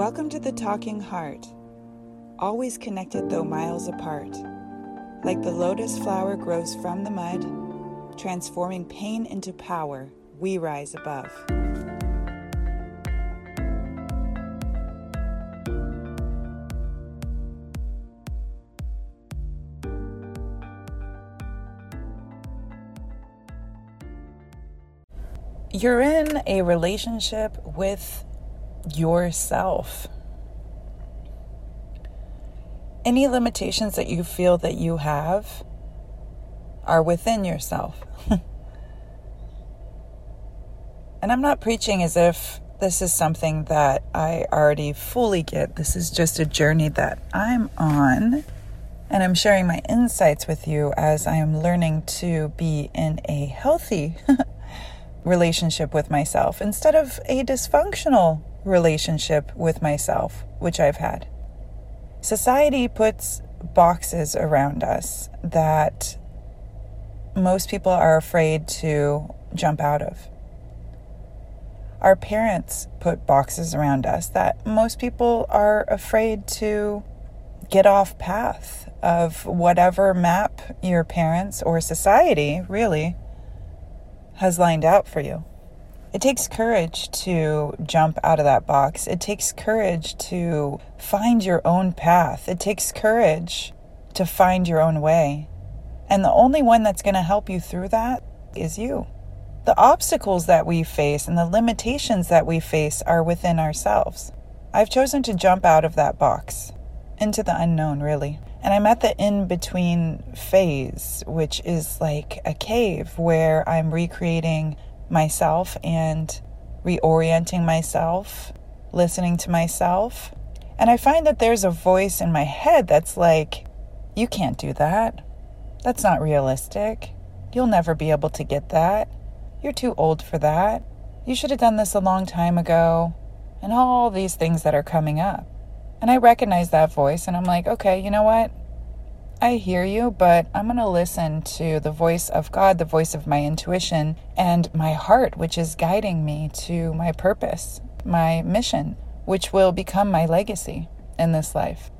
Welcome to the Talking Heart, always connected though miles apart. Like the lotus flower grows from the mud, transforming pain into power, we rise above. You're in a relationship with yourself. Any limitations that you feel that you have are within yourself. and I'm not preaching as if this is something that I already fully get. This is just a journey that I'm on. And I'm sharing my insights with you as I am learning to be in a healthy relationship with myself instead of a dysfunctional relationship with myself, which I've had. Society puts boxes around us that most people are afraid to jump out of. Our parents put boxes around us that most people are afraid to get off path of whatever map your parents or society really has lined out for you. It takes courage to jump out of that box. It takes courage to find your own path. It takes courage to find your own way. And the only one that's going to help you through that is you. The obstacles that we face and the limitations that we face are within ourselves. I've chosen to jump out of that box into the unknown, really. And I'm at the in between phase, which is like a cave where I'm recreating myself and reorienting myself, listening to myself. And I find that there's a voice in my head that's like, you can't do that. That's not realistic. You'll never be able to get that. You're too old for that. You should have done this a long time ago. And all these things that are coming up. And I recognize that voice and I'm like, okay, you know what? I hear you, but I'm going to listen to the voice of God, the voice of my intuition, and my heart, which is guiding me to my purpose, my mission, which will become my legacy in this life.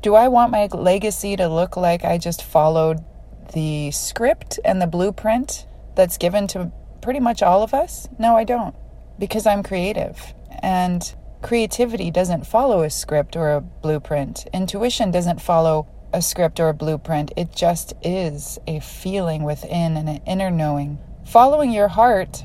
Do I want my legacy to look like I just followed the script and the blueprint that's given to pretty much all of us? No, I don't, because I'm creative. And creativity doesn't follow a script or a blueprint, intuition doesn't follow a script or a blueprint. It just is a feeling within and an inner knowing. Following your heart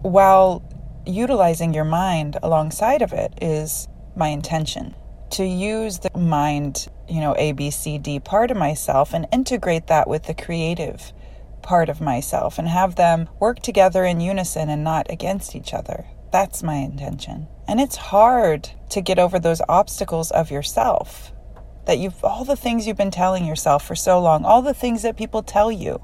while utilizing your mind alongside of it is my intention. To use the mind, you know, A, B, C, D part of myself and integrate that with the creative part of myself and have them work together in unison and not against each other. That's my intention. And it's hard to get over those obstacles of yourself that you've all the things you've been telling yourself for so long, all the things that people tell you,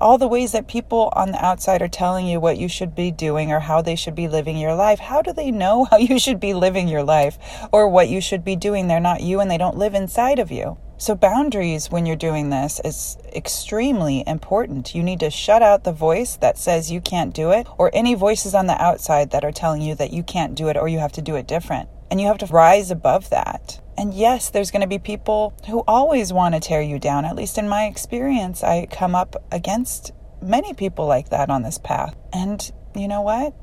all the ways that people on the outside are telling you what you should be doing or how they should be living your life. How do they know how you should be living your life or what you should be doing? They're not you and they don't live inside of you. So, boundaries when you're doing this is extremely important. You need to shut out the voice that says you can't do it, or any voices on the outside that are telling you that you can't do it or you have to do it different. And you have to rise above that. And yes, there's going to be people who always want to tear you down. At least in my experience, I come up against many people like that on this path. And you know what?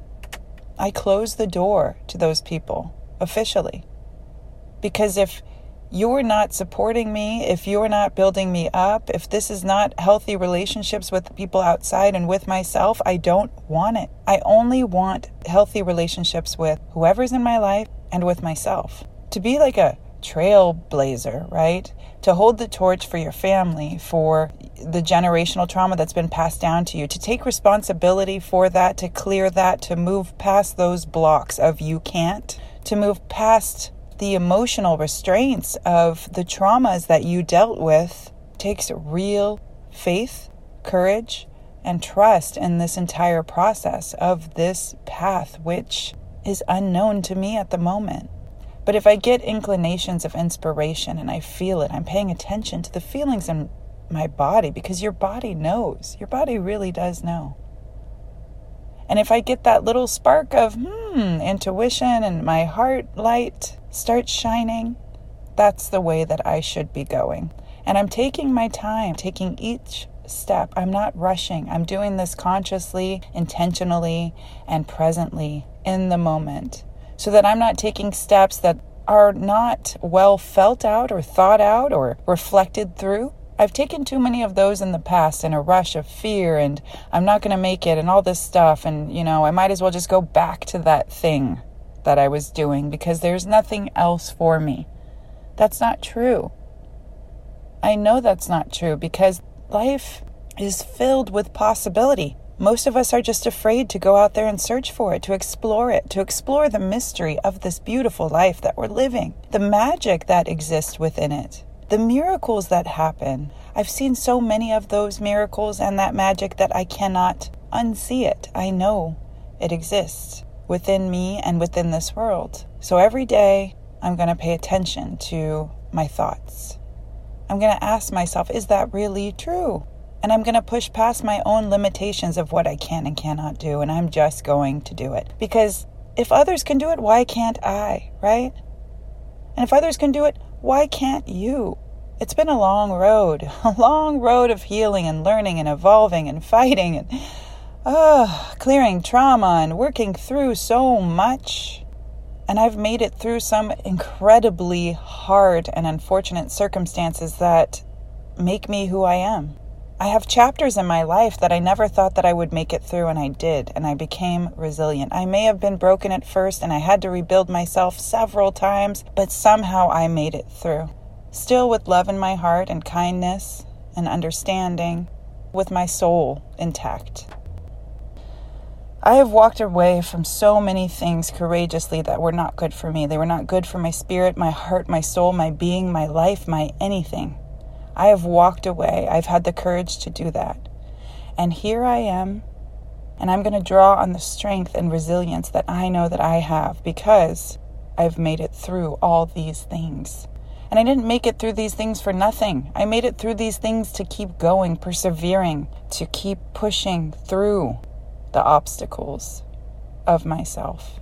I close the door to those people officially. Because if you're not supporting me, if you're not building me up, if this is not healthy relationships with people outside and with myself, I don't want it. I only want healthy relationships with whoever's in my life and with myself. To be like a trailblazer, right? To hold the torch for your family, for the generational trauma that's been passed down to you, to take responsibility for that, to clear that, to move past those blocks of you can't, to move past the emotional restraints of the traumas that you dealt with takes real faith, courage, and trust in this entire process of this path, which is unknown to me at the moment. But if I get inclinations of inspiration and I feel it, I'm paying attention to the feelings in my body because your body knows. Your body really does know. And if I get that little spark of, hmm, intuition and my heart light starts shining, that's the way that I should be going. And I'm taking my time, taking each step. I'm not rushing. I'm doing this consciously, intentionally, and presently in the moment so that I'm not taking steps that are not well felt out or thought out or reflected through. I've taken too many of those in the past in a rush of fear and I'm not going to make it and all this stuff. And, you know, I might as well just go back to that thing that I was doing because there's nothing else for me. That's not true. I know that's not true because life is filled with possibility. Most of us are just afraid to go out there and search for it, to explore it, to explore the mystery of this beautiful life that we're living, the magic that exists within it the miracles that happen. I've seen so many of those miracles and that magic that I cannot unsee it. I know it exists within me and within this world. So every day, I'm going to pay attention to my thoughts. I'm going to ask myself, is that really true? And I'm going to push past my own limitations of what I can and cannot do, and I'm just going to do it. Because if others can do it, why can't I, right? And if others can do it, why can't you? It's been a long road, a long road of healing and learning and evolving and fighting and uh, clearing trauma and working through so much. And I've made it through some incredibly hard and unfortunate circumstances that make me who I am. I have chapters in my life that I never thought that I would make it through and I did and I became resilient. I may have been broken at first and I had to rebuild myself several times, but somehow I made it through still with love in my heart and kindness and understanding, with my soul intact. I have walked away from so many things courageously that were not good for me. They were not good for my spirit, my heart, my soul, my being, my life, my anything. I have walked away. I've had the courage to do that. And here I am, and I'm going to draw on the strength and resilience that I know that I have because I've made it through all these things. And I didn't make it through these things for nothing. I made it through these things to keep going, persevering, to keep pushing through the obstacles of myself.